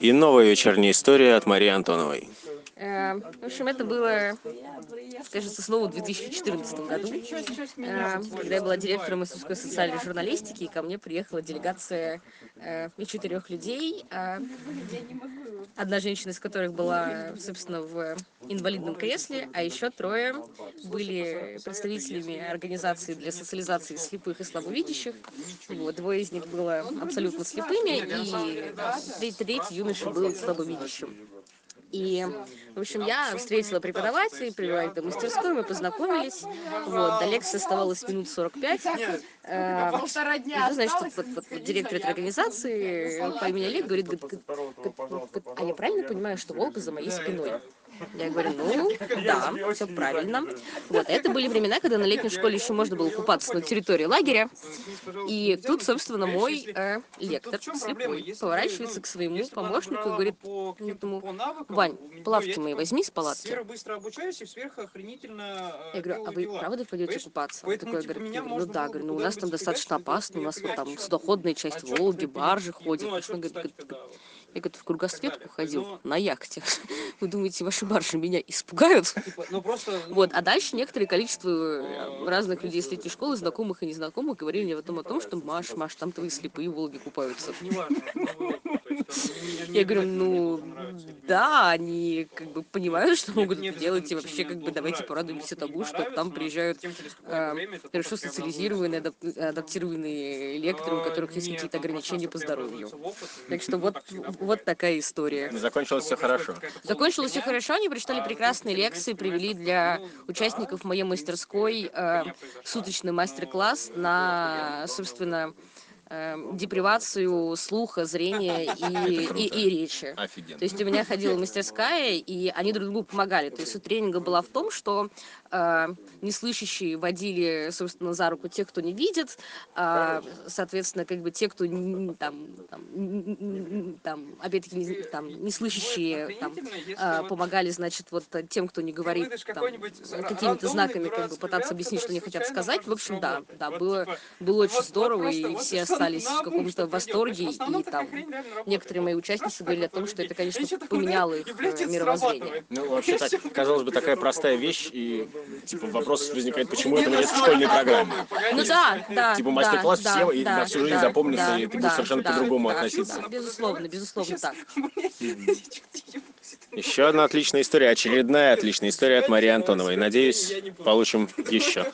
И новая вечерняя история от Марии Антоновой. Э, В общем, это было, кажется, снова в 2014 году, э, когда я была директором мастерской социальной журналистики, и ко мне приехала делегация э, из четырех людей. а Одна женщина из которых была, собственно, в инвалидном кресле, а еще трое были представителями организации для социализации слепых и слабовидящих. Вот, двое из них было абсолютно слепыми, и третий юноша был слабовидящим. И, в общем, я встретила преподавателей, привела их до мастерской, мы познакомились. Вот, до лекции оставалось минут 45. Э, Полтора и дня вот, вот, вот директор этой организации по имени Олег говорит, говорит, а я правильно понимаю, что волк за моей спиной? Я говорю, ну, да, все правильно. Вот, это были времена, когда на летней школе еще можно было купаться на территории лагеря. И тут, собственно, мой э, лектор, слепой, поворачивается к своему помощнику и говорит, этому, Вань, плавки мои возьми с палатки. Э, Я говорю, а вы правда пойдете купаться? Он такой типа, говорит, ну да, говорю, ну у нас там достаточно опасно, у нас вот там судоходная часть Волги, баржи ходят. ну, говорит, говорит, Я говорю, в кругосветку ходил Но- на яхте. Вы думаете, ваши баржи меня испугают? Типа, ну ну, Вот, а дальше некоторое количество э, разных людей с летней школы, знакомых и незнакомых, говорили мне потом о том, что Маш, Маш, там твои слепые в Волге купаются. ну, ну, мне Я говорю, ну, да, они как бы понимают, что могут это делать, и вообще как бы давайте порадуемся Ну, тому, что там приезжают э, это хорошо социализированные, адаптированные лекторы, у А, которых есть какие-то ограничения по здоровью. Так что ну, вот, вот такая история. Закончилось все хорошо. Закончилось все хорошо, они прочитали прекрасные лекции, привели для участников моей мастерской э, суточный мастер-класс на, собственно, э, депривацию слуха, зрения и, и, и речи. Офигенно. То есть у меня ходила мастерская, и они друг другу помогали. То есть суть тренинга была в том, что э, неслышащие водили, собственно, за руку тех, кто не видит, а, соответственно, как бы те, кто н- там, там, там опять-таки, не, там, неслышащие, там, а, помогали, значит, вот э, тем, кто не говорит там, какими-то знаками, как бы пытаться объяснить, что они хотят сказать. В общем, да, да, было, типа, было очень вот- вот здорово, и все остались в каком-то восторге, и там некоторые мои участницы говорили о том, что это, конечно, поменяло их э, мировоззрение. Ну, вообще так, казалось бы, такая простая вещь, и типа вопрос возникает, почему этого Не, нет в школьной программе. Ну да, да. Типа мастер-класс да, все, и да, на всю жизнь да, запомнится, да, и ты будешь да, совершенно да, по-другому да, относиться. безусловно, безусловно так. Еще одна отличная история, очередная отличная история от Марии Антоновой. Надеюсь, получим еще.